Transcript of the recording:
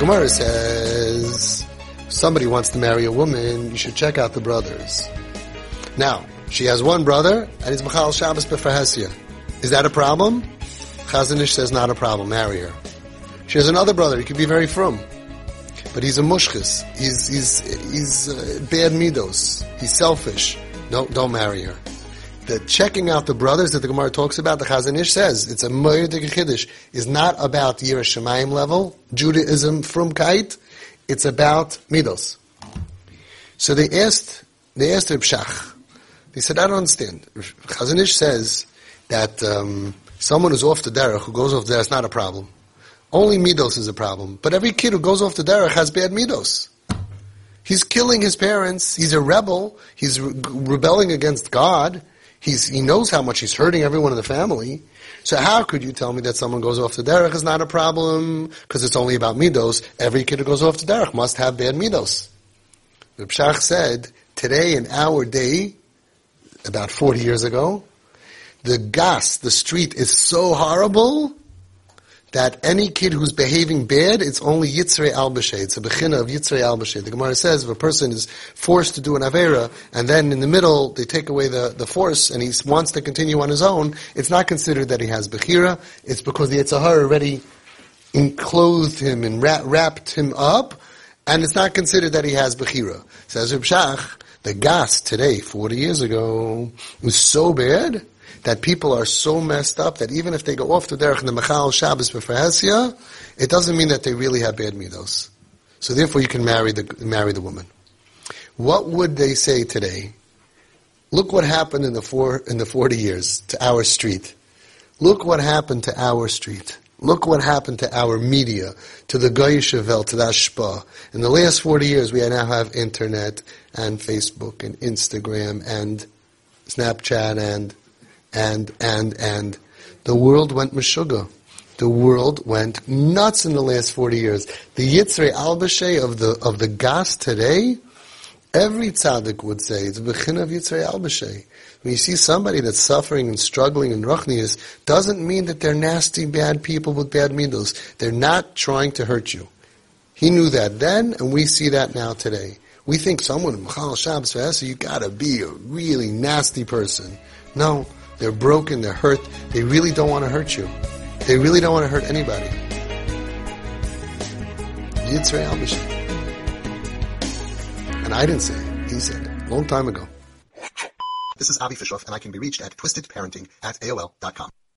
Gemara says somebody wants to marry a woman, you should check out the brothers. Now, she has one brother, and he's Machal Shabbos Befrahesia. Is that a problem? Chazon Ish says not a problem, marry her. She has another brother, he could be very frum. But he's a mushkis. He's, he's, he's uh, bad midos. He's selfish. No, don't marry her. The checking out the brothers that the Gemara talks about, the Chazon Ish says, it's a Moedik Chiddush, is not about Yerushalayim level, Judaism from Kite, it's about midos. So they asked, they asked Reb Shach, they said, I don't understand. Chazon Ish says that um, someone who's off the derech, who goes off the derech, is not a problem. Only midos is a problem. But every kid who goes off the derech has bad midos. He's killing his parents. He's a rebel. He's re- rebelling against God. He's, he knows how much he's hurting everyone in the family. So how could you tell me that someone goes off the derech is not a problem because it's only about midos? Every kid who goes off the derech must have bad midos. Reb said, today in our day, about 40 years ago, the gas, the street is so horrible that any kid who's behaving bad, it's only Yitzrei al -Bashay. It's a bechina of Yitzrei al The Gemara says if a person is forced to do an Avera, and then in the middle they take away the, the force, and he wants to continue on his own, it's not considered that he has Bechira, it's because the Yetzer Hara already enclosed him and wrapped him up, and it's not considered that he has Bechira. Says Reb Shach, the gas today, 40 years ago, was so bad that people are so messed up that even if they go off to derech Mechal Shabbos B'Frahesia, it doesn't mean that they really have bad midos. So therefore you can marry the, marry the woman. What would they say today? Look what happened in the four, in the 40 years to our street. Look what happened to our street. Look what happened to our media, to the Goyishavel, to the Ashpa. In the last 40 years, we now have internet and Facebook and Instagram and Snapchat and and, and, and. The world went meshuga. The world went nuts in the last 40 years. The Yitzrei Albashe of the, of the gas today, every tzaddik would say, it's bechin of Yitzrei Albashe. When you see somebody that's suffering and struggling in Ruchnias, doesn't mean that they're nasty, bad people with bad midos. They're not trying to hurt you. He knew that then, and we see that now today. We think someone in Machal Shabbos you gotta be a really nasty person. No, they're broken, they're hurt. They really don't want to hurt you. They really don't want to hurt anybody. Yitzrei Al And I didn't say it. He said it. Long time ago. This is Avi Fishoff, and I can be reached at twistedparenting at AOL.com.